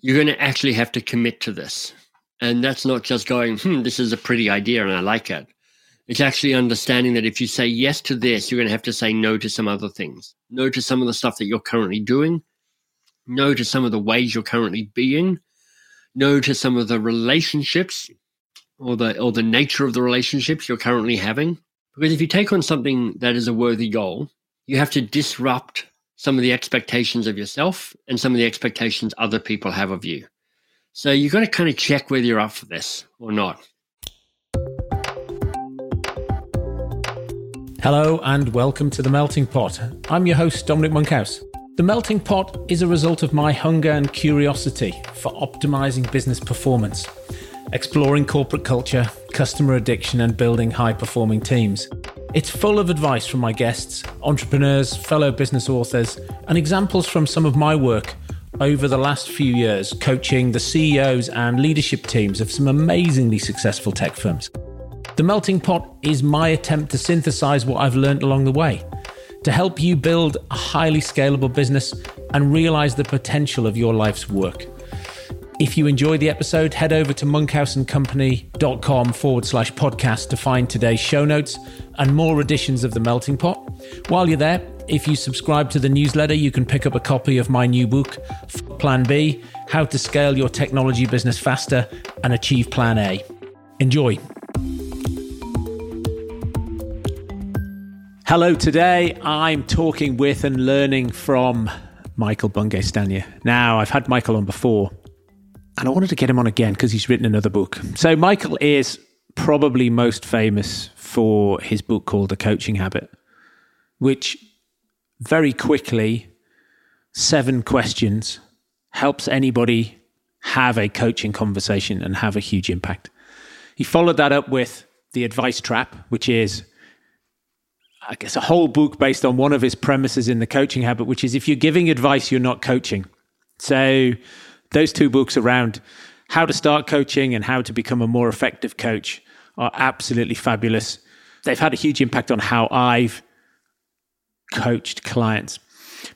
you're going to actually have to commit to this. And that's not just going, hmm, this is a pretty idea and I like it. It's actually understanding that if you say yes to this, you're going to have to say no to some other things. No to some of the stuff that you're currently doing. No to some of the ways you're currently being. No to some of the relationships or the or the nature of the relationships you're currently having. Because if you take on something that is a worthy goal, you have to disrupt some of the expectations of yourself and some of the expectations other people have of you. So you've got to kind of check whether you're up for this or not. Hello and welcome to The Melting Pot. I'm your host, Dominic Monkhouse. The Melting Pot is a result of my hunger and curiosity for optimizing business performance, exploring corporate culture, customer addiction, and building high performing teams. It's full of advice from my guests, entrepreneurs, fellow business authors, and examples from some of my work over the last few years coaching the CEOs and leadership teams of some amazingly successful tech firms. The Melting Pot is my attempt to synthesize what I've learned along the way to help you build a highly scalable business and realize the potential of your life's work. If you enjoyed the episode, head over to monkhouseandcompany.com forward slash podcast to find today's show notes and more editions of The Melting Pot. While you're there, if you subscribe to the newsletter, you can pick up a copy of my new book, Plan B How to Scale Your Technology Business Faster and Achieve Plan A. Enjoy. Hello, today I'm talking with and learning from Michael Bungay Stanier. Now, I've had Michael on before and I wanted to get him on again because he's written another book. So Michael is probably most famous for his book called The Coaching Habit, which very quickly, seven questions, helps anybody have a coaching conversation and have a huge impact. He followed that up with The Advice Trap, which is I guess a whole book based on one of his premises in the coaching habit, which is if you're giving advice, you're not coaching. So those two books around how to start coaching and how to become a more effective coach are absolutely fabulous. They've had a huge impact on how I've coached clients.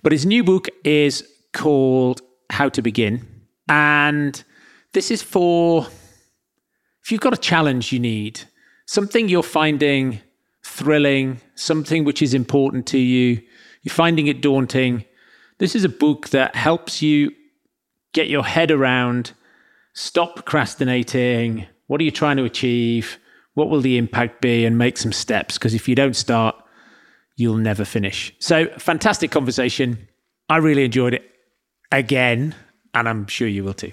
But his new book is called How to Begin. And this is for if you've got a challenge you need, something you're finding thrilling, something which is important to you, you're finding it daunting. This is a book that helps you get your head around, stop procrastinating. What are you trying to achieve? What will the impact be? And make some steps. Because if you don't start, you'll never finish. So, fantastic conversation. I really enjoyed it again, and I'm sure you will too.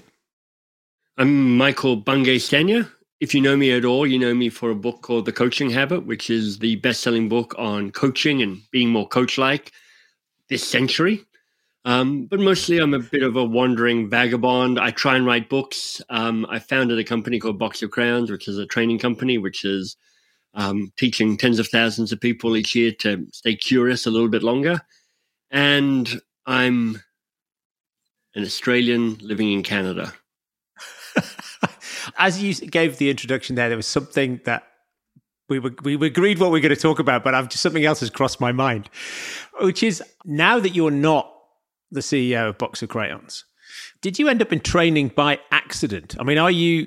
I'm Michael Bungay Stanier. If you know me at all, you know me for a book called The Coaching Habit, which is the best selling book on coaching and being more coach like this century. Um, but mostly, I'm a bit of a wandering vagabond. I try and write books. Um, I founded a company called Box of Crayons, which is a training company, which is um, teaching tens of thousands of people each year to stay curious a little bit longer. And I'm an Australian living in Canada. As you gave the introduction there, there was something that we were, we agreed what we are going to talk about, but I've just something else has crossed my mind, which is now that you're not the CEO of Box of Crayons. Did you end up in training by accident? I mean, are you,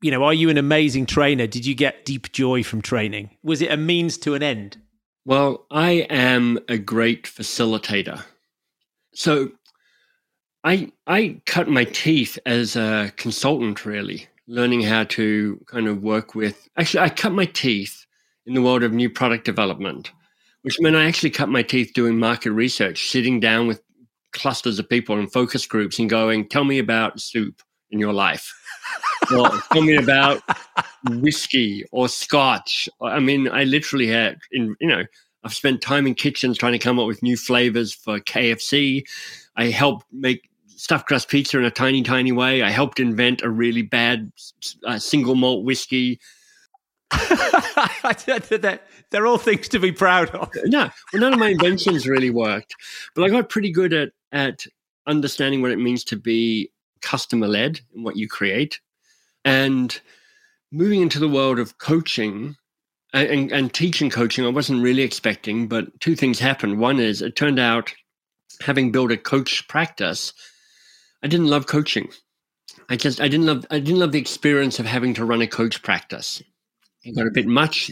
you know, are you an amazing trainer? Did you get deep joy from training? Was it a means to an end? Well, I am a great facilitator. So I I cut my teeth as a consultant really, learning how to kind of work with actually I cut my teeth in the world of new product development, which meant I actually cut my teeth doing market research, sitting down with clusters of people in focus groups and going, tell me about soup in your life. or tell me about whiskey or scotch. I mean, I literally had, in you know, I've spent time in kitchens trying to come up with new flavors for KFC. I helped make stuffed crust pizza in a tiny, tiny way. I helped invent a really bad uh, single malt whiskey. They're all things to be proud of. No, well, none of my inventions really worked, but I got pretty good at at understanding what it means to be customer led in what you create and moving into the world of coaching and, and, and, teaching coaching i wasn't really expecting but two things happened one is it turned out having built a coach practice i didn't love coaching I just I didn't love I didn't love the experience of having to run a coach practice. It got a bit much.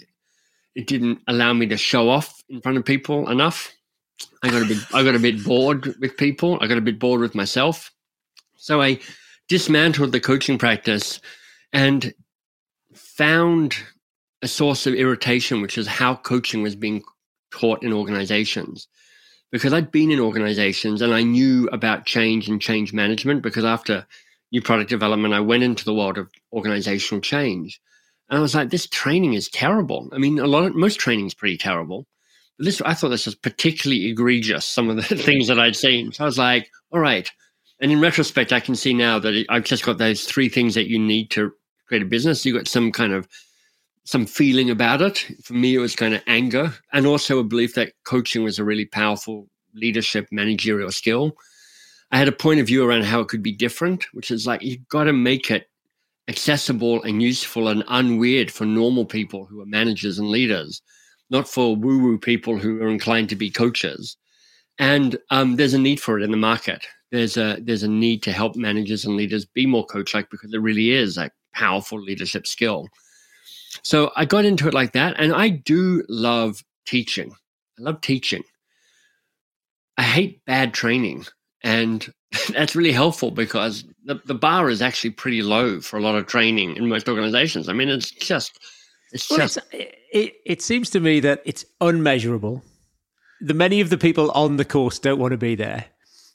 It didn't allow me to show off in front of people enough. I got a bit I got a bit bored with people. I got a bit bored with myself. So I dismantled the coaching practice and found a source of irritation, which is how coaching was being taught in organizations. Because I'd been in organizations and I knew about change and change management because after new product development, I went into the world of organizational change. And I was like, this training is terrible. I mean, a lot of most training is pretty terrible. But this I thought this was particularly egregious, some of the things that I'd seen. So I was like, all right. And in retrospect, I can see now that I've just got those three things that you need to create a business. You got some kind of some feeling about it. For me, it was kind of anger and also a belief that coaching was a really powerful leadership managerial skill. I had a point of view around how it could be different, which is like you've got to make it accessible and useful and unweird for normal people who are managers and leaders, not for woo woo people who are inclined to be coaches. And um, there's a need for it in the market. There's a there's a need to help managers and leaders be more coach like because it really is a powerful leadership skill. So I got into it like that. And I do love teaching. I love teaching. I hate bad training. And that's really helpful because the, the bar is actually pretty low for a lot of training in most organizations. I mean, it's just, it's well, just. It's, it, it seems to me that it's unmeasurable. The many of the people on the course don't want to be there.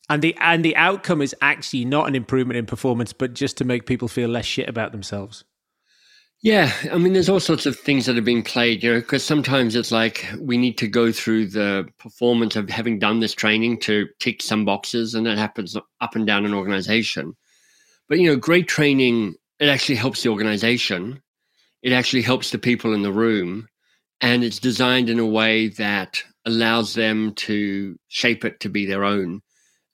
And the and the outcome is actually not an improvement in performance, but just to make people feel less shit about themselves. Yeah, I mean, there's all sorts of things that are being played, you know, because sometimes it's like we need to go through the performance of having done this training to tick some boxes, and that happens up and down an organization. But, you know, great training, it actually helps the organization, it actually helps the people in the room, and it's designed in a way that allows them to shape it to be their own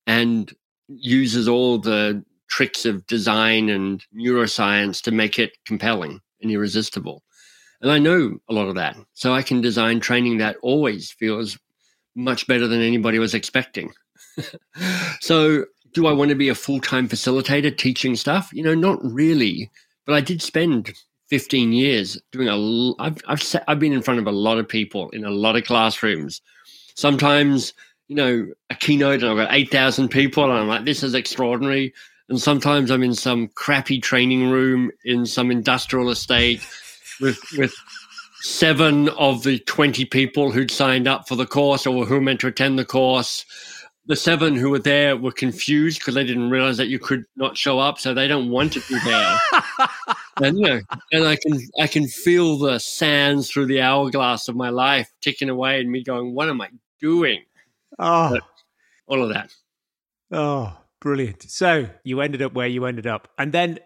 and uses all the tricks of design and neuroscience to make it compelling and irresistible. And I know a lot of that. So I can design training that always feels much better than anybody was expecting. so, do I want to be a full time facilitator teaching stuff? You know, not really. But I did spend 15 years doing a. I've, I've, I've been in front of a lot of people in a lot of classrooms. Sometimes, you know, a keynote and I've got 8,000 people and I'm like, this is extraordinary and sometimes I'm in some crappy training room in some industrial estate with with seven of the 20 people who'd signed up for the course or who were meant to attend the course. The seven who were there were confused because they didn't realize that you could not show up, so they don't want to be there. and you know, and I can I can feel the sands through the hourglass of my life ticking away, and me going, "What am I doing?" Oh, but all of that. Oh, Brilliant. So you ended up where you ended up. And then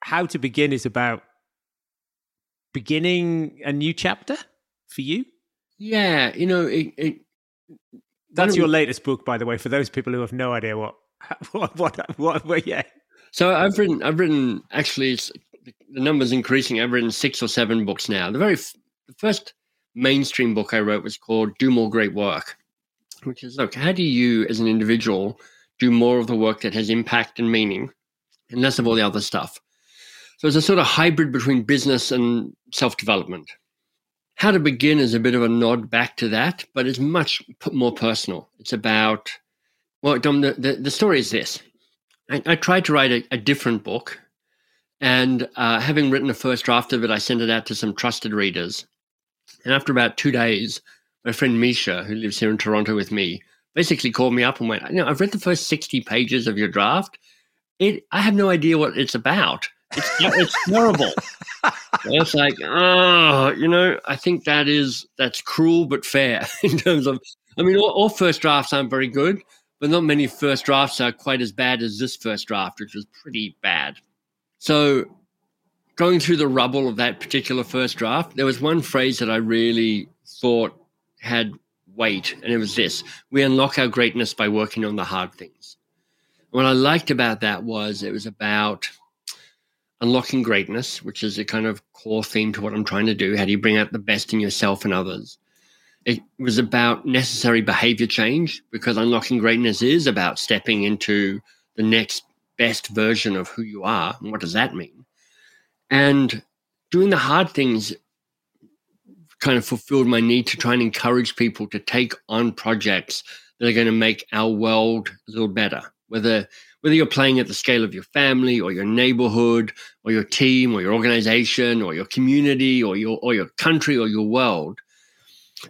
how to begin is about beginning a new chapter for you? Yeah, you know, it, it, that's your latest book, by the way, for those people who have no idea what, what, what, what, what yeah. So I've written, I've written, actually, the number's increasing. I've written six or seven books now. The very the first mainstream book I wrote was called Do More Great Work, which is look, how do you, as an individual, do more of the work that has impact and meaning and less of all the other stuff. So it's a sort of hybrid between business and self development. How to begin is a bit of a nod back to that, but it's much more personal. It's about, well, Dom, the, the, the story is this. I, I tried to write a, a different book, and uh, having written a first draft of it, I sent it out to some trusted readers. And after about two days, my friend Misha, who lives here in Toronto with me, basically called me up and went, you know, I've read the first 60 pages of your draft. It, I have no idea what it's about. It's, it's terrible. it's like, oh, you know, I think that is, that's cruel but fair in terms of, I mean, all, all first drafts aren't very good, but not many first drafts are quite as bad as this first draft, which was pretty bad. So going through the rubble of that particular first draft, there was one phrase that I really thought had weight, and it was this we unlock our greatness by working on the hard things. What I liked about that was it was about unlocking greatness, which is a kind of core theme to what I'm trying to do. How do you bring out the best in yourself and others? It was about necessary behavior change because unlocking greatness is about stepping into the next best version of who you are. And what does that mean? And doing the hard things kind of fulfilled my need to try and encourage people to take on projects that are going to make our world a little better. Whether whether you're playing at the scale of your family or your neighborhood or your team or your organization or your community or your or your country or your world,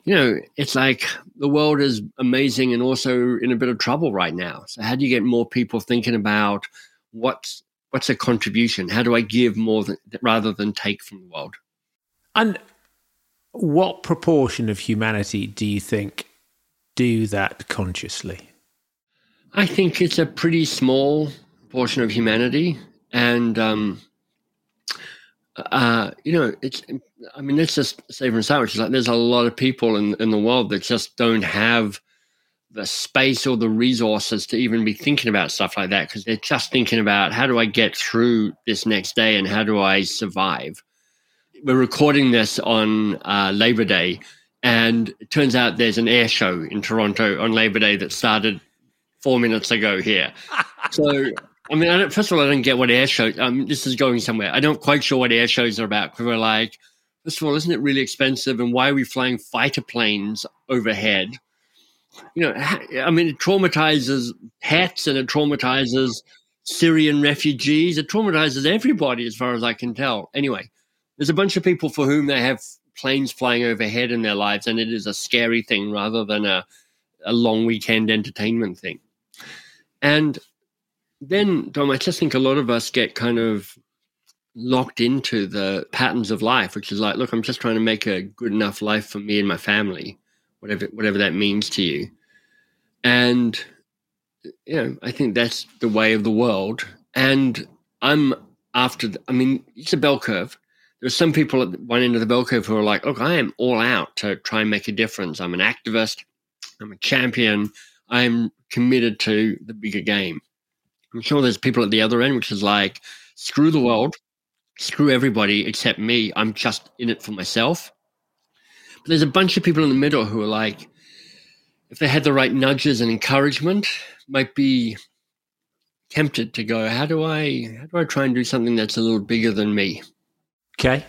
you know, it's like the world is amazing and also in a bit of trouble right now. So how do you get more people thinking about what's what's a contribution? How do I give more than, rather than take from the world? And what proportion of humanity do you think do that consciously? I think it's a pretty small portion of humanity, and um, uh, you know, it's. I mean, let's just say from start, like there's a lot of people in in the world that just don't have the space or the resources to even be thinking about stuff like that because they're just thinking about how do I get through this next day and how do I survive. We're recording this on uh, Labor Day, and it turns out there's an air show in Toronto on Labor Day that started four minutes ago here. So, I mean, I first of all, I don't get what air shows. Um, this is going somewhere. I don't quite sure what air shows are about because we're like, first of all, isn't it really expensive? And why are we flying fighter planes overhead? You know, I mean, it traumatizes pets and it traumatizes Syrian refugees. It traumatizes everybody, as far as I can tell. Anyway, there's a bunch of people for whom they have planes flying overhead in their lives, and it is a scary thing rather than a, a long weekend entertainment thing. And then, Dom, I just think a lot of us get kind of locked into the patterns of life, which is like, look, I'm just trying to make a good enough life for me and my family, whatever whatever that means to you. And you know, I think that's the way of the world. And I'm after. The, I mean, it's a bell curve. There's some people at one end of the bell curve who are like, look, I am all out to try and make a difference. I'm an activist. I'm a champion. I'm committed to the bigger game. I'm sure there's people at the other end, which is like, screw the world, screw everybody except me. I'm just in it for myself. But there's a bunch of people in the middle who are like, if they had the right nudges and encouragement, might be tempted to go, how do I how do I try and do something that's a little bigger than me? Okay.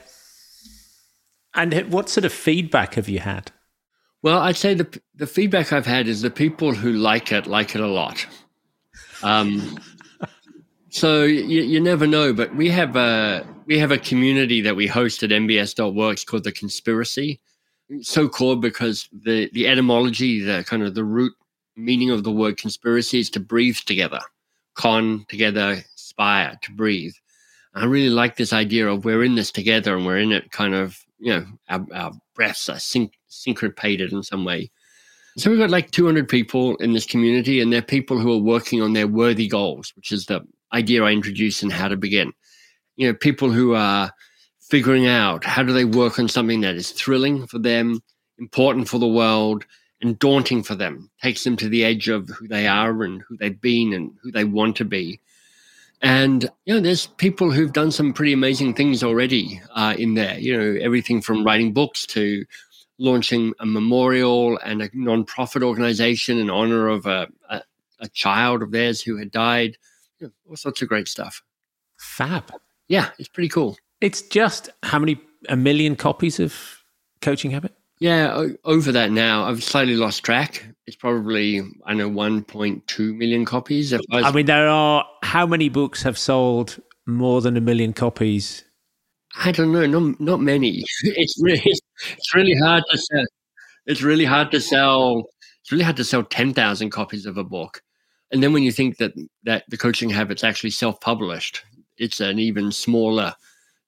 And what sort of feedback have you had? Well, I'd say the the feedback I've had is the people who like it like it a lot. Um, so you, you never know, but we have a we have a community that we host at MBS.works called the Conspiracy. so called because the the etymology, the kind of the root meaning of the word conspiracy is to breathe together, con together, spire to breathe. I really like this idea of we're in this together and we're in it kind of you know our, our breaths are sync syncopated in some way. So we've got like 200 people in this community, and they're people who are working on their worthy goals, which is the idea I introduced in how to begin. You know, people who are figuring out how do they work on something that is thrilling for them, important for the world, and daunting for them, takes them to the edge of who they are and who they've been and who they want to be. And you know, there's people who've done some pretty amazing things already uh, in there. You know, everything from writing books to launching a memorial and a non-profit organization in honor of a, a, a child of theirs who had died. You know, all sorts of great stuff. Fab. Yeah, it's pretty cool. It's just how many a million copies of Coaching Habit? Yeah, over that now. I've slightly lost track. It's probably I know 1.2 million copies. I, I mean, there are how many books have sold more than a million copies I don't know, not not many. It's really it's really hard to sell. It's really hard to sell. It's really hard to sell ten thousand copies of a book, and then when you think that that the coaching habits actually self published, it's an even smaller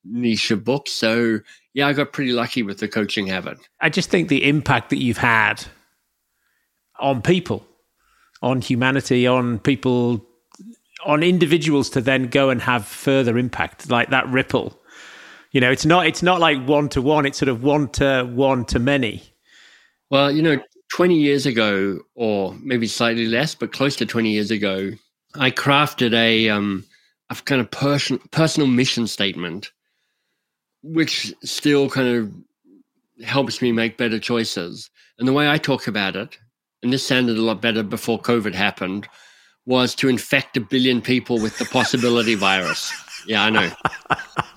niche of books. So yeah, I got pretty lucky with the coaching habit. I just think the impact that you've had on people, on humanity, on people, on individuals to then go and have further impact, like that ripple you know, it's not it's not like one to one. It's sort of one to one to many. Well, you know, twenty years ago, or maybe slightly less, but close to twenty years ago, I crafted a um, a kind of person, personal mission statement, which still kind of helps me make better choices. And the way I talk about it, and this sounded a lot better before COVID happened, was to infect a billion people with the possibility virus. Yeah, I know.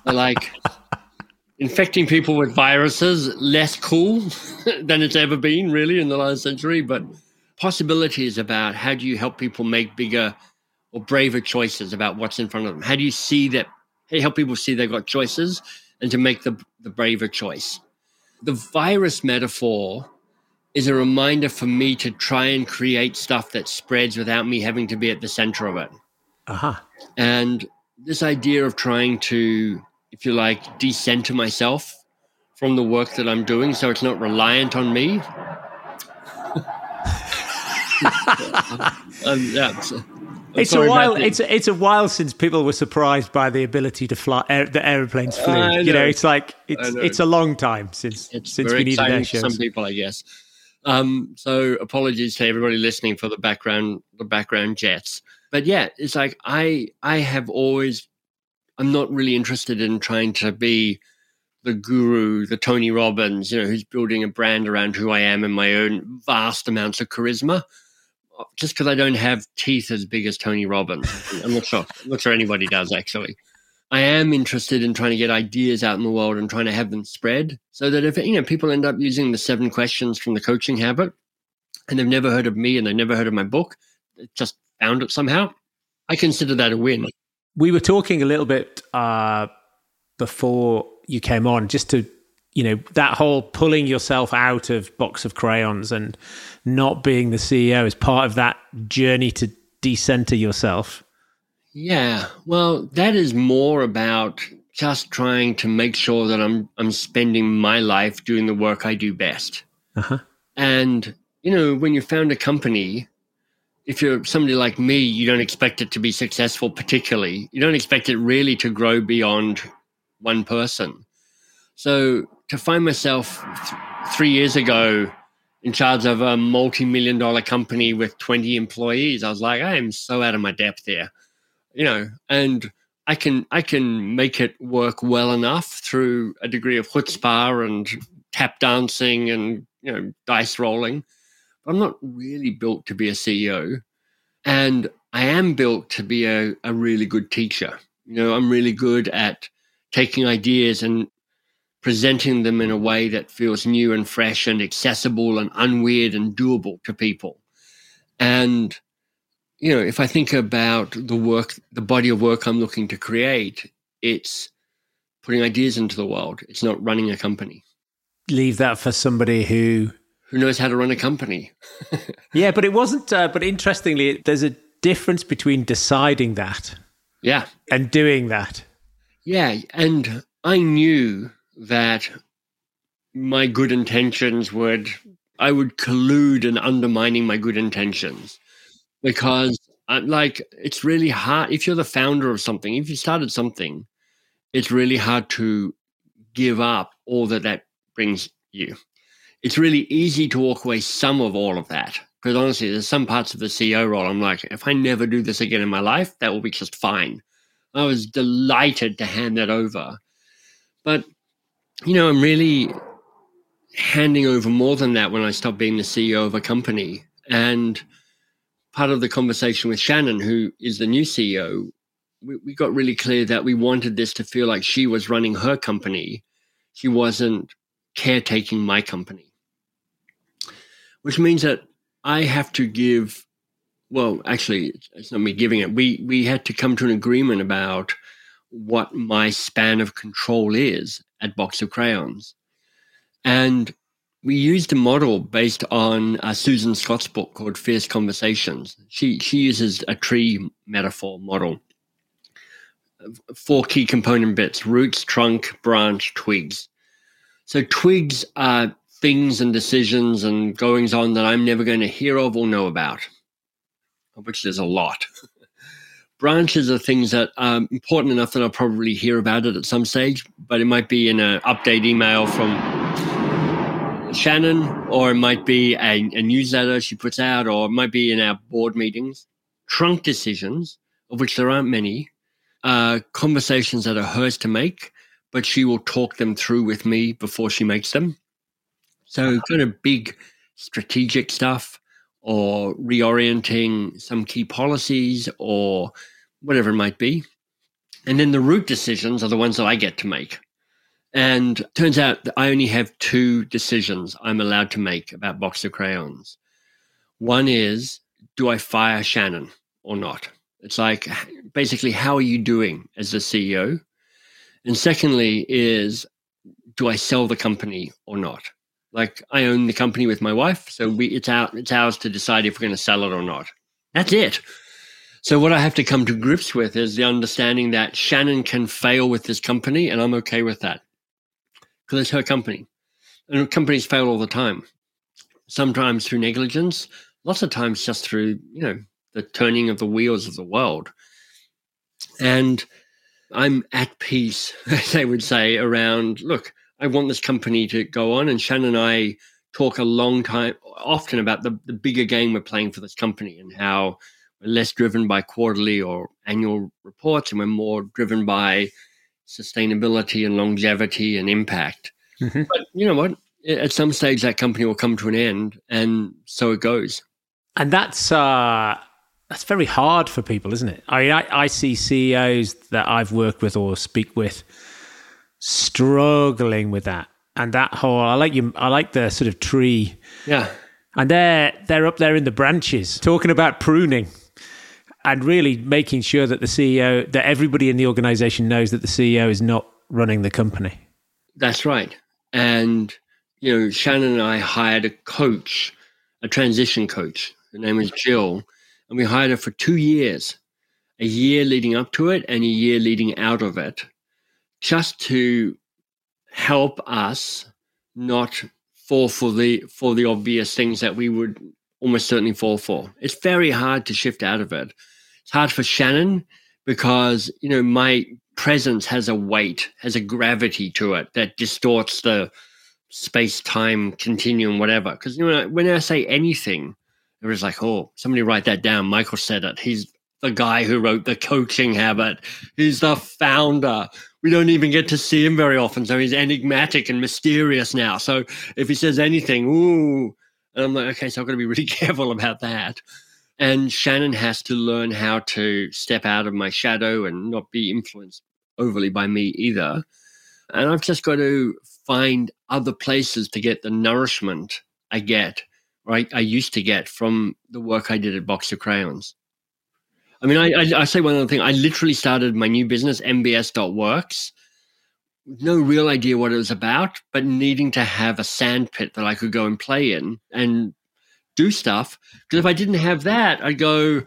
like infecting people with viruses, less cool than it's ever been, really, in the last century. But possibility is about how do you help people make bigger or braver choices about what's in front of them? How do you see that? How help people see they've got choices and to make the, the braver choice? The virus metaphor is a reminder for me to try and create stuff that spreads without me having to be at the center of it. Uh-huh. And this idea of trying to, if you like, decenter myself from the work that I'm doing so it's not reliant on me. um, yeah, so, it's a while. It's it's a while since people were surprised by the ability to fly. Air, the aeroplanes flew. Know. You know, it's like it's it's a long time since it's since we needed air shows. Some people, I guess. Um, so apologies to everybody listening for the background the background jets. But yeah, it's like I I have always I'm not really interested in trying to be the guru, the Tony Robbins, you know, who's building a brand around who I am and my own vast amounts of charisma. Just because I don't have teeth as big as Tony Robbins, I'm not sure. I'm not sure anybody does actually. I am interested in trying to get ideas out in the world and trying to have them spread so that if you know people end up using the seven questions from the coaching habit and they've never heard of me and they've never heard of my book, just found it somehow, I consider that a win. We were talking a little bit uh, before you came on, just to you know that whole pulling yourself out of box of crayons and not being the CEO is part of that journey to decenter yourself. Yeah, well, that is more about just trying to make sure that I'm I'm spending my life doing the work I do best. Uh-huh. And you know, when you found a company, if you're somebody like me, you don't expect it to be successful. Particularly, you don't expect it really to grow beyond one person. So to find myself th- three years ago in charge of a multi-million dollar company with 20 employees, I was like, I am so out of my depth here you know, and I can I can make it work well enough through a degree of chutzpah and tap dancing and you know dice rolling. But I'm not really built to be a CEO, and I am built to be a, a really good teacher. You know, I'm really good at taking ideas and presenting them in a way that feels new and fresh and accessible and unweird and doable to people. And you know, if I think about the work, the body of work I'm looking to create, it's putting ideas into the world. It's not running a company. Leave that for somebody who who knows how to run a company. yeah, but it wasn't. Uh, but interestingly, there's a difference between deciding that, yeah, and doing that. Yeah, and I knew that my good intentions would I would collude in undermining my good intentions. Because uh, like it's really hard if you're the founder of something if you started something it's really hard to give up all that that brings you. It's really easy to walk away some of all of that. Because honestly there's some parts of the ceo role i'm like if i never do this again in my life that will be just fine. I was delighted to hand that over. But you know i'm really handing over more than that when i stop being the ceo of a company and part of the conversation with Shannon, who is the new CEO, we, we got really clear that we wanted this to feel like she was running her company. She wasn't caretaking my company, which means that I have to give. Well, actually, it's not me giving it. We we had to come to an agreement about what my span of control is at Box of Crayons, and we used a model based on uh, Susan Scott's book called Fierce Conversations. She she uses a tree metaphor model. Four key component bits: roots, trunk, branch, twigs. So twigs are things and decisions and goings on that I'm never going to hear of or know about, of which there's a lot. Branches are things that are important enough that I'll probably hear about it at some stage, but it might be in an update email from Shannon, or it might be a, a newsletter she puts out, or it might be in our board meetings. Trunk decisions, of which there aren't many, are conversations that are hers to make, but she will talk them through with me before she makes them. So, kind of big strategic stuff or reorienting some key policies or whatever it might be. And then the root decisions are the ones that I get to make. And turns out that I only have two decisions I'm allowed to make about Box of Crayons. One is, do I fire Shannon or not? It's like basically, how are you doing as the CEO? And secondly, is do I sell the company or not? Like I own the company with my wife, so we it's out it's ours to decide if we're going to sell it or not. That's it. So what I have to come to grips with is the understanding that Shannon can fail with this company, and I'm okay with that because it's her company, and companies fail all the time. Sometimes through negligence, lots of times just through you know the turning of the wheels of the world, and I'm at peace, they would say, around look I want this company to go on. And Shannon and I talk a long time, often about the, the bigger game we're playing for this company and how we're less driven by quarterly or annual reports and we're more driven by sustainability and longevity and impact. Mm-hmm. But you know what? At some stage, that company will come to an end, and so it goes. And that's uh, that's very hard for people, isn't it? I mean, I, I see CEOs that I've worked with or speak with struggling with that. And that whole, I like you, I like the sort of tree. Yeah. And they're, they're up there in the branches talking about pruning and really making sure that the CEO, that everybody in the organization knows that the CEO is not running the company. That's right. And, you know, Shannon and I hired a coach, a transition coach. Her name is Jill. And we hired her for two years a year leading up to it and a year leading out of it just to help us not fall for the for the obvious things that we would almost certainly fall for. It's very hard to shift out of it. It's hard for Shannon because you know my presence has a weight, has a gravity to it that distorts the space time continuum, whatever. Because you know when I say anything, it was like, oh, somebody write that down. Michael said it. He's the guy who wrote the coaching habit. He's the founder we don't even get to see him very often. So he's enigmatic and mysterious now. So if he says anything, ooh, and I'm like, okay, so I've got to be really careful about that. And Shannon has to learn how to step out of my shadow and not be influenced overly by me either. And I've just got to find other places to get the nourishment I get, right? I used to get from the work I did at Box of Crayons. I mean, I, I, I say one other thing. I literally started my new business, MBS.works, with no real idea what it was about, but needing to have a sandpit that I could go and play in and do stuff. Because if I didn't have that, I'd go,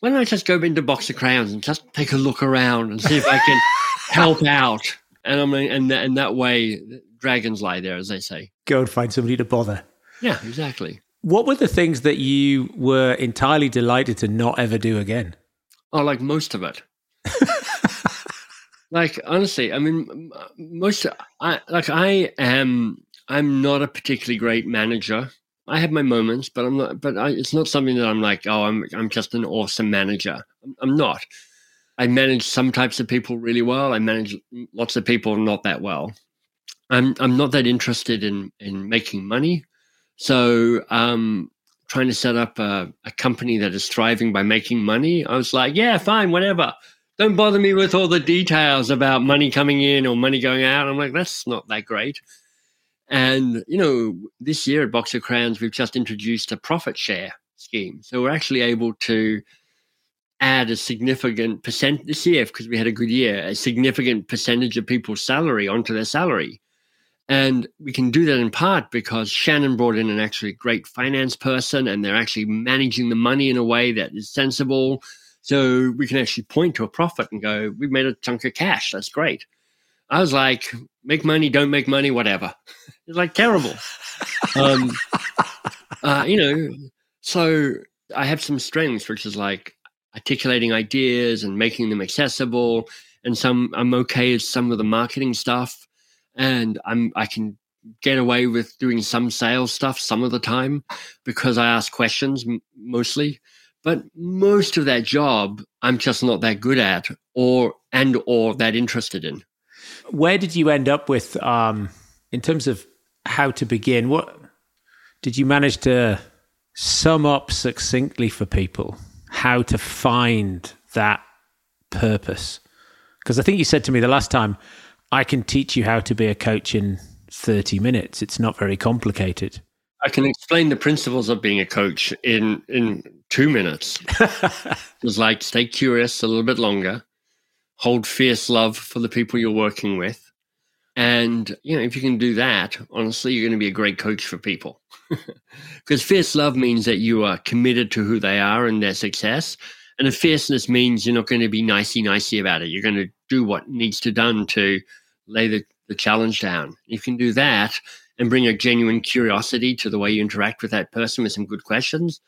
why don't I just go into Box of Crayons and just take a look around and see if I can help out? And I'm and and that way, dragons lie there, as they say. Go and find somebody to bother. Yeah, exactly. What were the things that you were entirely delighted to not ever do again? Oh, like most of it. like honestly, I mean, most I like I am. I'm not a particularly great manager. I have my moments, but I'm not. But I, it's not something that I'm like. Oh, I'm. I'm just an awesome manager. I'm, I'm not. I manage some types of people really well. I manage lots of people not that well. I'm. I'm not that interested in in making money. So, um, trying to set up a, a company that is thriving by making money, I was like, yeah, fine, whatever. Don't bother me with all the details about money coming in or money going out. I'm like, that's not that great. And, you know, this year at Box of Crayons, we've just introduced a profit share scheme. So we're actually able to add a significant percent this year because we had a good year, a significant percentage of people's salary onto their salary. And we can do that in part because Shannon brought in an actually great finance person and they're actually managing the money in a way that is sensible. So we can actually point to a profit and go, we've made a chunk of cash. That's great. I was like, make money, don't make money, whatever. It's like terrible. um, uh, you know, so I have some strengths, which is like articulating ideas and making them accessible. And some, I'm okay with some of the marketing stuff and I'm I can get away with doing some sales stuff some of the time because I ask questions m- mostly. But most of that job, I'm just not that good at, or and or that interested in. Where did you end up with, um, in terms of how to begin? What did you manage to sum up succinctly for people how to find that purpose? Because I think you said to me the last time, I can teach you how to be a coach in 30 minutes. It's not very complicated. I can explain the principles of being a coach in in two minutes. it's like stay curious a little bit longer, hold fierce love for the people you're working with, and you know if you can do that, honestly, you're going to be a great coach for people. because fierce love means that you are committed to who they are and their success, and a fierceness means you're not going to be nicey nicey about it. You're going to do what needs to done to lay the, the challenge down. You can do that and bring a genuine curiosity to the way you interact with that person with some good questions,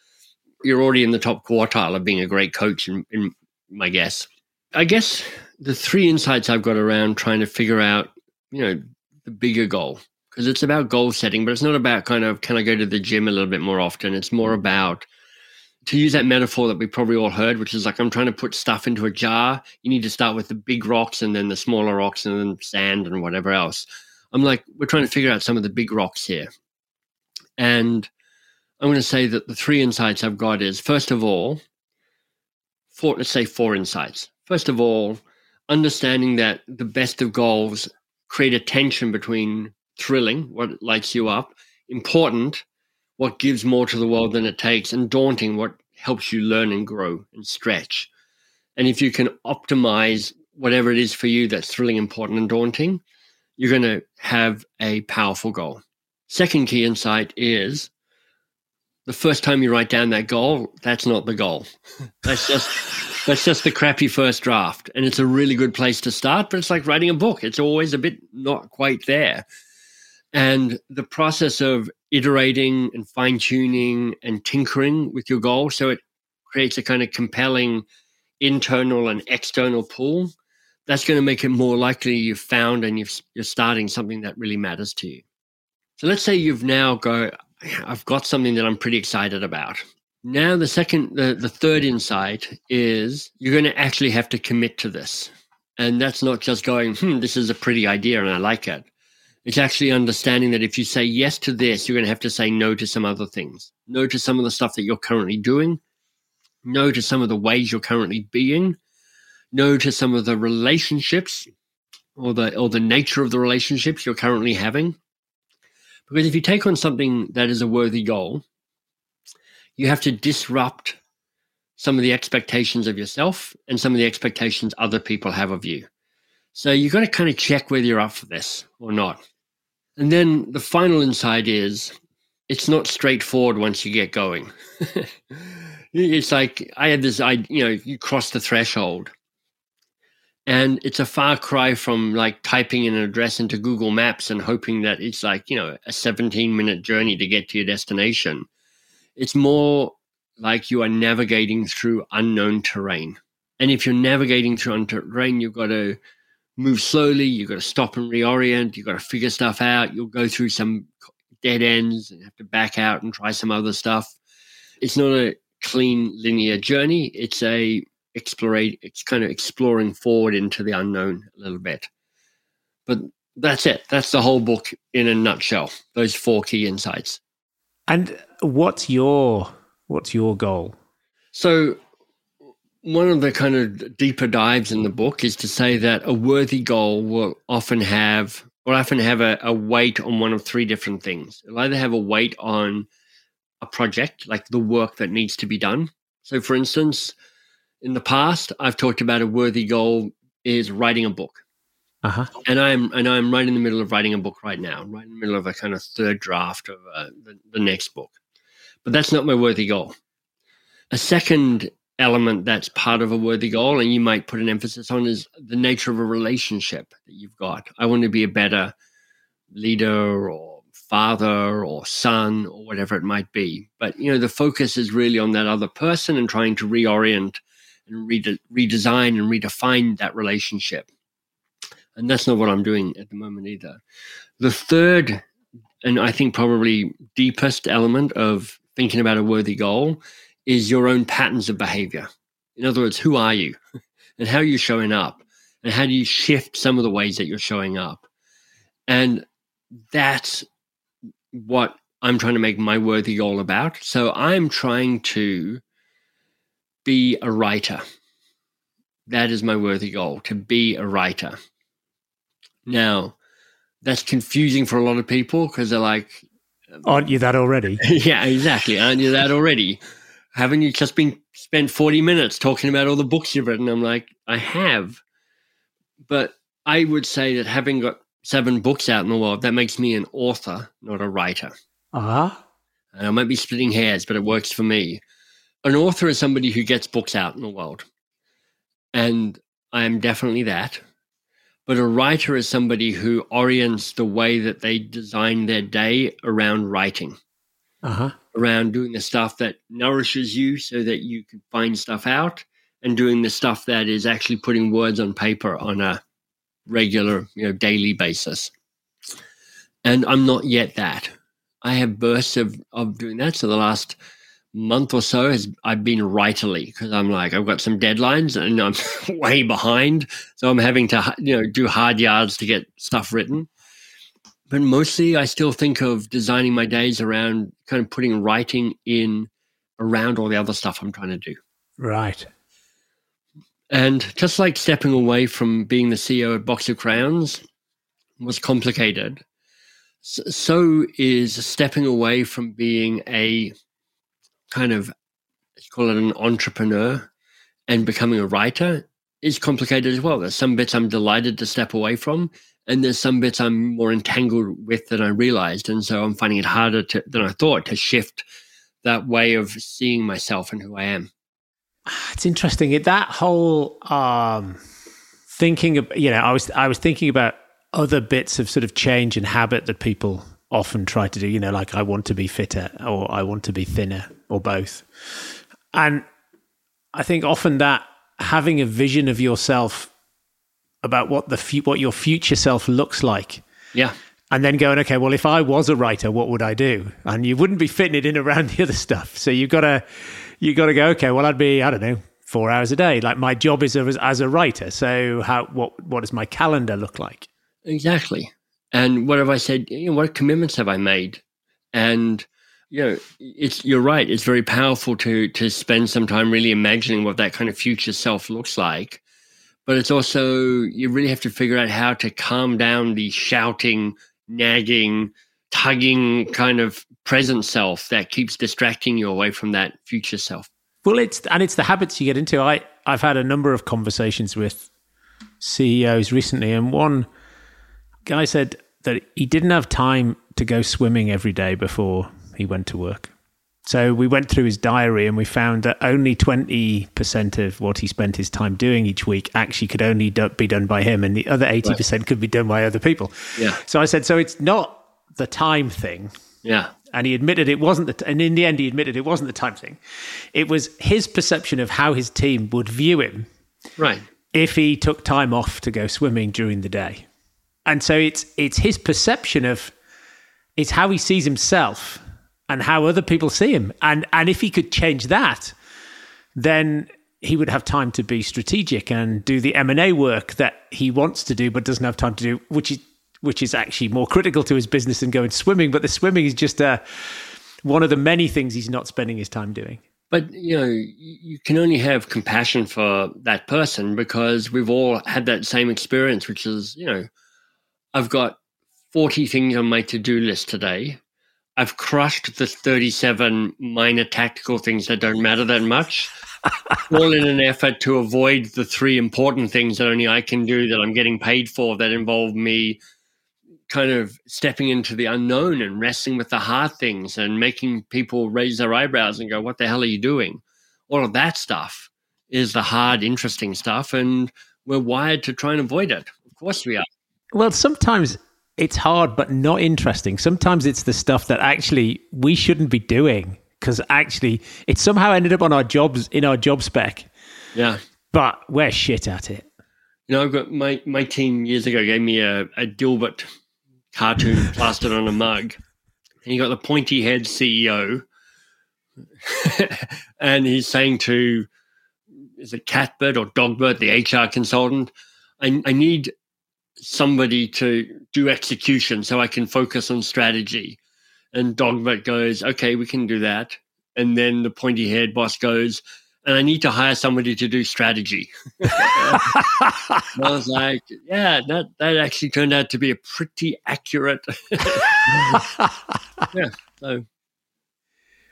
you're already in the top quartile of being a great coach, in, in my guess. I guess the three insights I've got around trying to figure out, you know, the bigger goal, because it's about goal setting, but it's not about kind of, can I go to the gym a little bit more often? It's more about, to use that metaphor that we probably all heard, which is like I'm trying to put stuff into a jar. You need to start with the big rocks and then the smaller rocks and then sand and whatever else. I'm like, we're trying to figure out some of the big rocks here. And I'm going to say that the three insights I've got is first of all, four, let's say four insights. First of all, understanding that the best of goals create a tension between thrilling, what lights you up, important, what gives more to the world than it takes, and daunting, what helps you learn and grow and stretch. And if you can optimize whatever it is for you that's thrilling, important, and daunting, you're going to have a powerful goal. Second key insight is the first time you write down that goal, that's not the goal. That's just that's just the crappy first draft. And it's a really good place to start, but it's like writing a book. It's always a bit not quite there. And the process of iterating and fine tuning and tinkering with your goal so it creates a kind of compelling internal and external pull that's going to make it more likely you've found and you've, you're starting something that really matters to you. So let's say you've now go, I've got something that I'm pretty excited about. Now the second, the, the third insight is you're going to actually have to commit to this. And that's not just going, hmm, this is a pretty idea and I like it. It's actually understanding that if you say yes to this, you're going to have to say no to some other things. No to some of the stuff that you're currently doing. No to some of the ways you're currently being no to some of the relationships or the or the nature of the relationships you're currently having. Because if you take on something that is a worthy goal, you have to disrupt some of the expectations of yourself and some of the expectations other people have of you. So you've got to kind of check whether you're up for this or not. And then the final insight is it's not straightforward once you get going. it's like I had this, I you know, you cross the threshold, and it's a far cry from like typing an address into Google Maps and hoping that it's like, you know, a 17 minute journey to get to your destination. It's more like you are navigating through unknown terrain. And if you're navigating through unknown terrain, you've got to move slowly, you've got to stop and reorient, you've got to figure stuff out. You'll go through some dead ends and have to back out and try some other stuff. It's not a clean linear journey. It's a explore it's kind of exploring forward into the unknown a little bit but that's it that's the whole book in a nutshell those four key insights and what's your what's your goal so one of the kind of deeper dives in the book is to say that a worthy goal will often have will often have a, a weight on one of three different things it'll either have a weight on a project like the work that needs to be done so for instance in the past, I've talked about a worthy goal is writing a book. Uh-huh. And I'm and I'm right in the middle of writing a book right now. Right in the middle of a kind of third draft of uh, the, the next book. But that's not my worthy goal. A second element that's part of a worthy goal, and you might put an emphasis on, is the nature of a relationship that you've got. I want to be a better leader or father or son or whatever it might be. But you know, the focus is really on that other person and trying to reorient and rede- redesign and redefine that relationship. And that's not what I'm doing at the moment either. The third, and I think probably deepest element of thinking about a worthy goal is your own patterns of behavior. In other words, who are you and how are you showing up? And how do you shift some of the ways that you're showing up? And that's what I'm trying to make my worthy goal about. So I'm trying to be a writer. That is my worthy goal to be a writer. Now, that's confusing for a lot of people because they're like, Aren't you that already? yeah, exactly. Aren't you that already? Haven't you just been spent 40 minutes talking about all the books you've written? I'm like, I have. But I would say that having got seven books out in the world, that makes me an author, not a writer. Ah. Uh-huh. And I might be splitting hairs, but it works for me. An author is somebody who gets books out in the world. And I am definitely that. But a writer is somebody who orients the way that they design their day around writing, uh-huh. around doing the stuff that nourishes you so that you can find stuff out, and doing the stuff that is actually putting words on paper on a regular, you know, daily basis. And I'm not yet that. I have bursts of, of doing that. So the last month or so has I've been writerly because I'm like I've got some deadlines and I'm way behind, so I'm having to you know do hard yards to get stuff written. But mostly, I still think of designing my days around kind of putting writing in around all the other stuff I'm trying to do. Right. And just like stepping away from being the CEO of Box of Crayons was complicated, so is stepping away from being a kind of let's call it an entrepreneur and becoming a writer is complicated as well. There's some bits I'm delighted to step away from, and there's some bits I'm more entangled with than I realized. And so I'm finding it harder to, than I thought to shift that way of seeing myself and who I am. It's interesting. That whole um, thinking, of, you know, I was I was thinking about other bits of sort of change and habit that people often try to do. You know, like I want to be fitter or I want to be thinner or both. And I think often that having a vision of yourself about what the fu- what your future self looks like. Yeah. And then going, okay, well, if I was a writer, what would I do? And you wouldn't be fitting it in around the other stuff. So you've got to, you got to go, okay, well, I'd be, I don't know, four hours a day. Like my job is as, as a writer. So how, what, what does my calendar look like? Exactly. And what have I said? You know, what commitments have I made? And you know, it's you're right. It's very powerful to to spend some time really imagining what that kind of future self looks like. But it's also you really have to figure out how to calm down the shouting, nagging, tugging kind of present self that keeps distracting you away from that future self. Well, it's and it's the habits you get into. I I've had a number of conversations with CEOs recently, and one guy said that he didn't have time to go swimming every day before he went to work. So we went through his diary and we found that only 20% of what he spent his time doing each week actually could only do, be done by him and the other 80% right. could be done by other people. Yeah. So I said so it's not the time thing. Yeah. And he admitted it wasn't the t- and in the end he admitted it wasn't the time thing. It was his perception of how his team would view him. Right. If he took time off to go swimming during the day. And so it's it's his perception of it's how he sees himself and how other people see him. And and if he could change that, then he would have time to be strategic and do the M&A work that he wants to do but doesn't have time to do, which is which is actually more critical to his business than going swimming, but the swimming is just uh, one of the many things he's not spending his time doing. But you know, you can only have compassion for that person because we've all had that same experience, which is, you know, I've got 40 things on my to-do list today I've crushed the 37 minor tactical things that don't matter that much, all in an effort to avoid the three important things that only I can do that I'm getting paid for that involve me kind of stepping into the unknown and wrestling with the hard things and making people raise their eyebrows and go, What the hell are you doing? All of that stuff is the hard, interesting stuff. And we're wired to try and avoid it. Of course we are. Well, sometimes it's hard but not interesting. Sometimes it's the stuff that actually we shouldn't be doing because actually it somehow ended up on our jobs in our job spec. Yeah. But we're shit at it. You know, I've got my, my team years ago gave me a, a Dilbert cartoon plastered on a mug. And you got the pointy head CEO. and he's saying to is it Catbert or Dogbert, the HR consultant, I, I need somebody to do execution so I can focus on strategy. And Dogbert goes, okay, we can do that. And then the pointy haired boss goes, and I need to hire somebody to do strategy. I was like, yeah, that, that actually turned out to be a pretty accurate. yeah. So.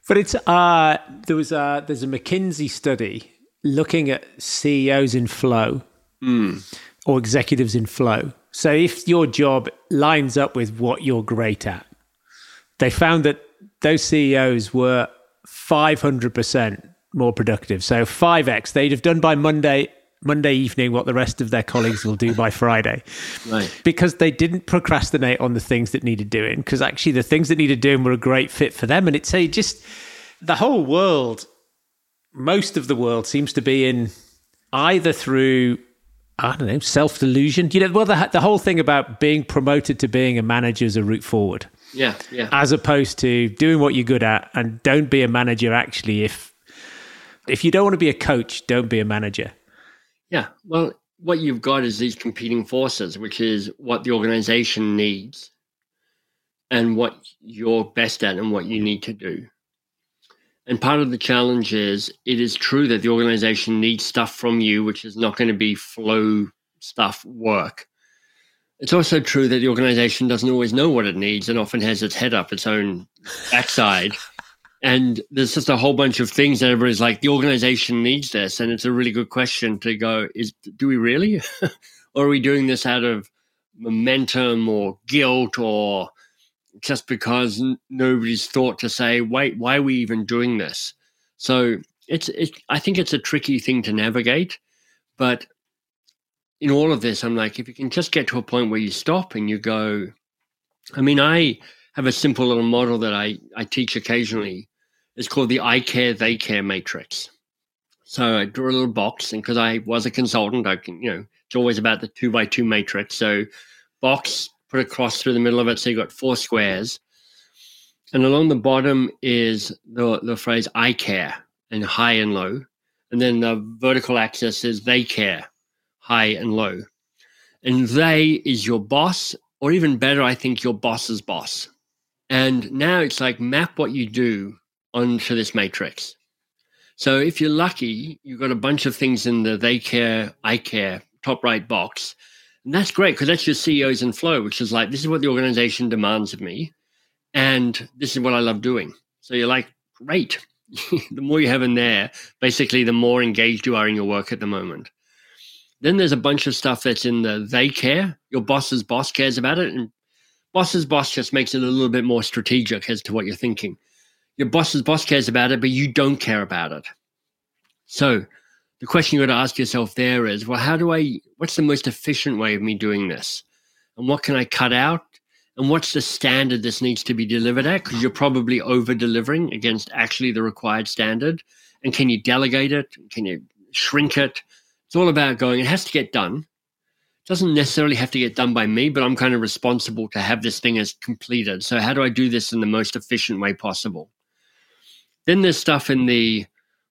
But it's uh there was a there's a McKinsey study looking at CEOs in flow Mm. Or executives in flow. So if your job lines up with what you're great at, they found that those CEOs were 500% more productive. So 5x, they'd have done by Monday Monday evening what the rest of their colleagues will do by Friday. Right. Because they didn't procrastinate on the things that needed doing because actually the things that needed doing were a great fit for them and it's a just the whole world most of the world seems to be in either through I don't know, self delusion. You know, well, the, the whole thing about being promoted to being a manager is a route forward, Yeah. Yeah. as opposed to doing what you're good at and don't be a manager. Actually, if if you don't want to be a coach, don't be a manager. Yeah. Well, what you've got is these competing forces, which is what the organization needs and what you're best at and what you need to do. And part of the challenge is it is true that the organization needs stuff from you, which is not going to be flow stuff work. It's also true that the organization doesn't always know what it needs and often has its head up its own backside. and there's just a whole bunch of things that everybody's like, the organization needs this. And it's a really good question to go, is do we really? or are we doing this out of momentum or guilt or just because n- nobody's thought to say, wait, why are we even doing this? So it's, it, I think it's a tricky thing to navigate. But in all of this, I'm like, if you can just get to a point where you stop and you go, I mean, I have a simple little model that I, I teach occasionally. It's called the I care, they care matrix. So I draw a little box, and because I was a consultant, I can, you know, it's always about the two by two matrix. So box, put a cross through the middle of it, so you've got four squares. And along the bottom is the, the phrase I care and high and low. And then the vertical axis is they care, high and low. And they is your boss, or even better, I think your boss's boss. And now it's like map what you do onto this matrix. So if you're lucky, you've got a bunch of things in the they care, I care, top right box. And that's great because that's your CEOs in flow, which is like, this is what the organization demands of me. And this is what I love doing. So you're like, great. the more you have in there, basically, the more engaged you are in your work at the moment. Then there's a bunch of stuff that's in the they care. Your boss's boss cares about it. And boss's boss just makes it a little bit more strategic as to what you're thinking. Your boss's boss cares about it, but you don't care about it. So the question you got to ask yourself there is, well, how do I, what's the most efficient way of me doing this? And what can I cut out? And what's the standard this needs to be delivered at? Because you're probably over delivering against actually the required standard. And can you delegate it? Can you shrink it? It's all about going, it has to get done. It doesn't necessarily have to get done by me, but I'm kind of responsible to have this thing as completed. So, how do I do this in the most efficient way possible? Then there's stuff in the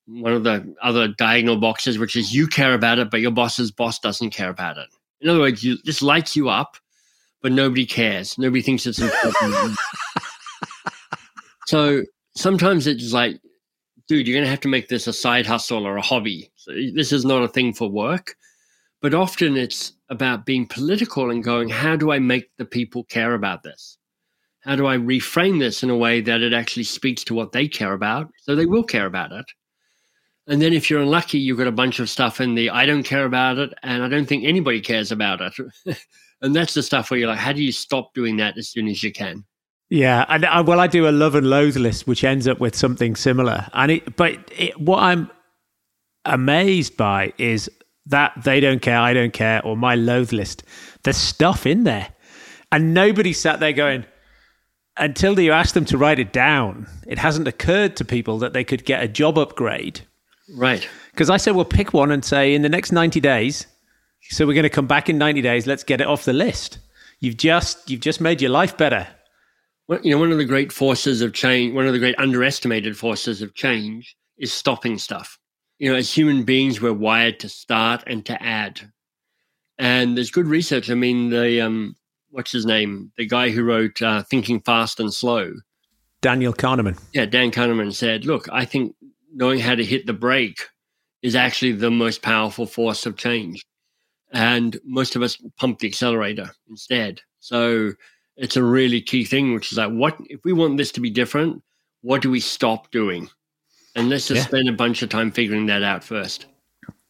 one of the other diagonal boxes, which is you care about it, but your boss's boss doesn't care about it. In other words, you, this lights you up, but nobody cares. Nobody thinks it's important. so sometimes it's like, dude, you're going to have to make this a side hustle or a hobby. So this is not a thing for work. But often it's about being political and going, how do I make the people care about this? How do I reframe this in a way that it actually speaks to what they care about so they will care about it? And then if you're unlucky, you've got a bunch of stuff in the I don't care about it and I don't think anybody cares about it. and that's the stuff where you're like, how do you stop doing that as soon as you can? Yeah, and I, well, I do a love and loathe list, which ends up with something similar. And it, but it, what I'm amazed by is that they don't care, I don't care, or my loathe list. There's stuff in there, and nobody sat there going until you ask them to write it down. It hasn't occurred to people that they could get a job upgrade. Right. Because I said, well, pick one and say in the next 90 days. So we're going to come back in 90 days. Let's get it off the list. You've just you've just made your life better. Well, you know, one of the great forces of change, one of the great underestimated forces of change is stopping stuff. You know, as human beings, we're wired to start and to add. And there's good research. I mean, the um, what's his name? The guy who wrote uh, Thinking Fast and Slow, Daniel Kahneman. Yeah, Dan Kahneman said, look, I think knowing how to hit the brake is actually the most powerful force of change. And most of us pump the accelerator instead. So it's a really key thing, which is like, what if we want this to be different? What do we stop doing? And let's just yeah. spend a bunch of time figuring that out first.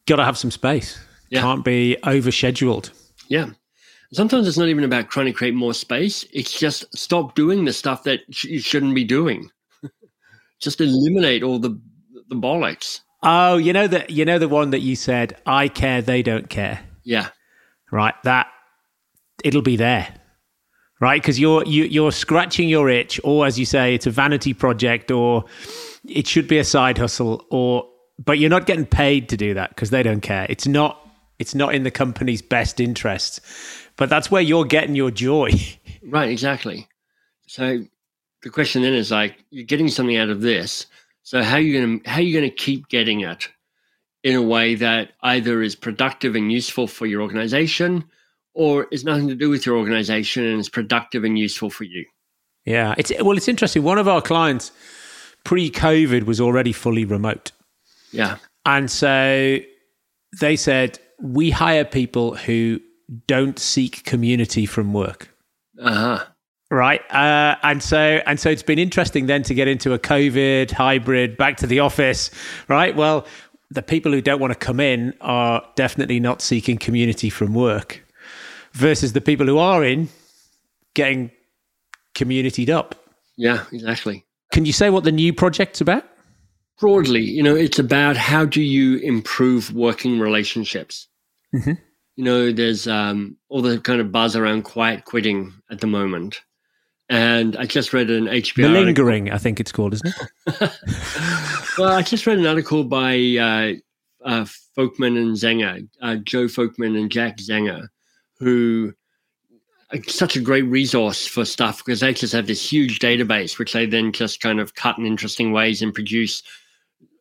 Got to have some space. Yeah. Can't be overscheduled. Yeah. Sometimes it's not even about trying to create more space. It's just stop doing the stuff that sh- you shouldn't be doing. just eliminate all the the bollocks. Oh, you know that you know the one that you said, I care, they don't care. Yeah. Right. That it'll be there. Right? Because you're you, you're scratching your itch, or as you say, it's a vanity project, or it should be a side hustle, or but you're not getting paid to do that because they don't care. It's not it's not in the company's best interest. But that's where you're getting your joy. right, exactly. So the question then is like you're getting something out of this so how are you going to how are you going to keep getting it in a way that either is productive and useful for your organization or is nothing to do with your organization and is productive and useful for you? Yeah, it's well it's interesting. One of our clients pre-COVID was already fully remote. Yeah. And so they said we hire people who don't seek community from work. Uh-huh right uh, and so and so it's been interesting then to get into a covid hybrid back to the office right? Well the people who don't want to come in are definitely not seeking community from work versus the people who are in getting communitied up. Yeah exactly. Can you say what the new project's about? Broadly you know it's about how do you improve working relationships. Mm-hmm. you know there's um, all the kind of buzz around quiet quitting at the moment and I just read an HBO. Malingering, article. I think it's called, isn't it? well, I just read an article by uh, uh, Folkman and Zenger, uh, Joe Folkman and Jack Zenger, who are such a great resource for stuff because they just have this huge database, which they then just kind of cut in interesting ways and produce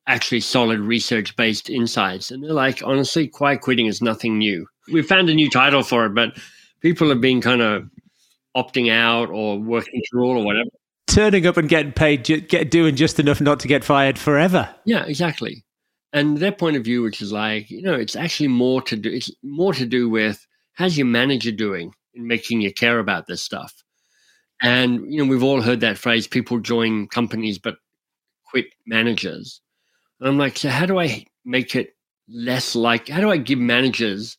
actually solid research based insights. And they're like, honestly, quiet quitting is nothing new. We found a new title for it, but people have been kind of opting out or working through all or whatever. Turning up and getting paid, get doing just enough not to get fired forever. Yeah, exactly. And their point of view, which is like, you know, it's actually more to do. It's more to do with how's your manager doing in making you care about this stuff. And you know, we've all heard that phrase: people join companies but quit managers. And I'm like, so how do I make it less like? How do I give managers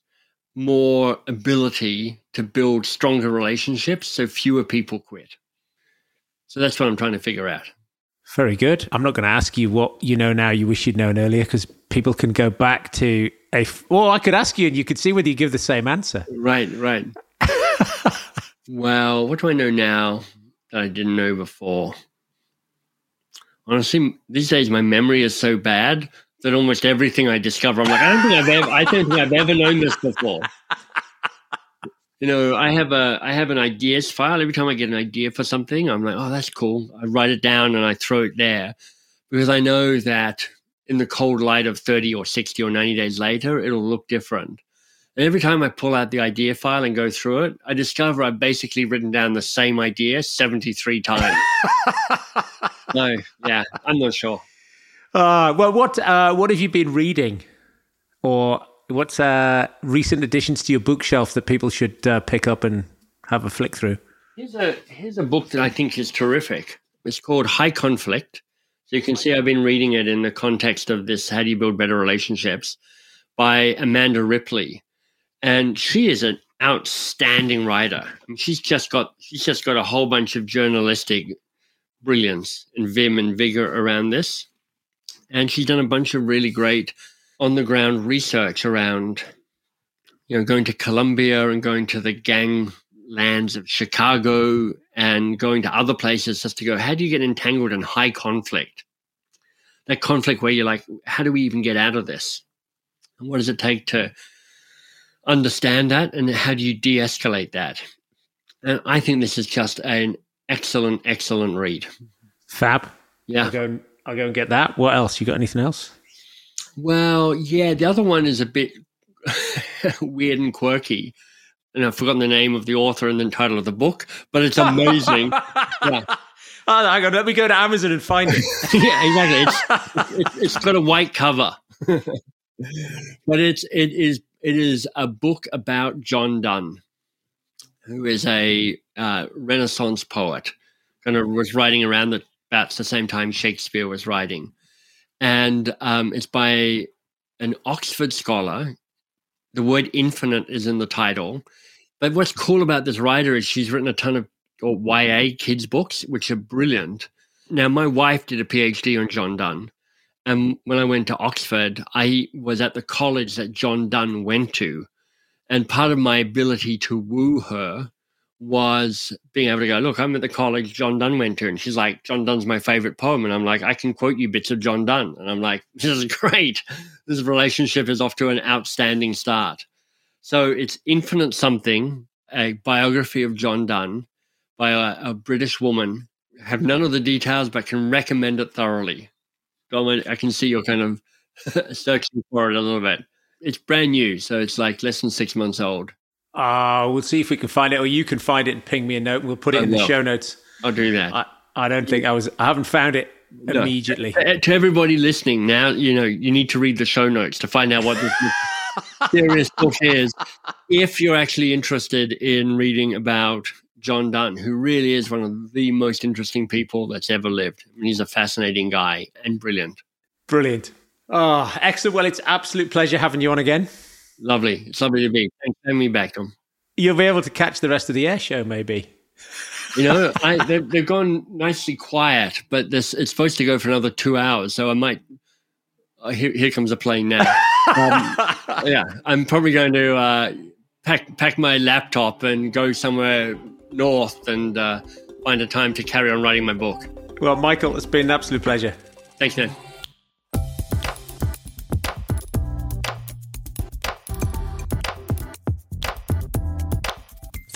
more ability to build stronger relationships so fewer people quit. So that's what I'm trying to figure out. Very good. I'm not going to ask you what you know now you wish you'd known earlier because people can go back to a. Well, I could ask you and you could see whether you give the same answer. Right, right. well, what do I know now that I didn't know before? Honestly, these days my memory is so bad that almost everything I discover, I'm like, I don't think I've ever, I don't think I've ever known this before. You know, I have a, I have an ideas file. Every time I get an idea for something, I'm like, oh, that's cool. I write it down and I throw it there because I know that in the cold light of 30 or 60 or 90 days later, it'll look different. And every time I pull out the idea file and go through it, I discover I've basically written down the same idea 73 times. no, yeah, I'm not sure. Uh, well, what uh, what have you been reading, or what's uh, recent additions to your bookshelf that people should uh, pick up and have a flick through? Here's a here's a book that I think is terrific. It's called High Conflict. So you can see I've been reading it in the context of this "How do you build better relationships" by Amanda Ripley, and she is an outstanding writer. I mean, she's just got she's just got a whole bunch of journalistic brilliance and vim and vigor around this. And she's done a bunch of really great on the ground research around, you know, going to Colombia and going to the gang lands of Chicago and going to other places just to go, how do you get entangled in high conflict? That conflict where you're like, how do we even get out of this? And what does it take to understand that? And how do you de escalate that? And I think this is just an excellent, excellent read. Fab. Yeah. I'll go, I'll go and get that. What else? You got anything else? Well, yeah, the other one is a bit weird and quirky. And I've forgotten the name of the author and the title of the book, but it's amazing. yeah. oh, hang on, let me go to Amazon and find it. yeah, exactly. It's, it's, it's got a white cover, but it's it is it is a book about John Donne, who is a uh, Renaissance poet, kind of was writing around the, about the same time Shakespeare was writing, and um, it's by an Oxford scholar. The word infinite is in the title. But what's cool about this writer is she's written a ton of or YA kids books, which are brilliant. Now, my wife did a PhD on John Donne. And when I went to Oxford, I was at the college that John Donne went to. And part of my ability to woo her was being able to go, look, I'm at the college John Donne went to. And she's like, John Donne's my favorite poem. And I'm like, I can quote you bits of John Donne. And I'm like, this is great. This relationship is off to an outstanding start. So it's Infinite Something, a biography of John Donne by a, a British woman. have none of the details, but can recommend it thoroughly. I can see you're kind of searching for it a little bit. It's brand new, so it's like less than six months old. Uh, we'll see if we can find it, or you can find it and ping me a note. We'll put it I in will. the show notes. I'll do that. I, I don't think I was. I haven't found it no. immediately. Uh, uh, to everybody listening, now you know you need to read the show notes to find out what this serious book is. If you're actually interested in reading about John Donne, who really is one of the most interesting people that's ever lived. I mean, he's a fascinating guy and brilliant. Brilliant. Oh, excellent. Well, it's absolute pleasure having you on again. Lovely. It's lovely to be. Thanks for having me back, Tom. You'll be able to catch the rest of the air show, maybe. You know, I, they've, they've gone nicely quiet, but this it's supposed to go for another two hours, so I might. Uh, here, here comes a plane now. Um, yeah, I'm probably going to uh, pack pack my laptop and go somewhere north and uh, find a time to carry on writing my book. Well, Michael, it's been an absolute pleasure. Thanks, Ned.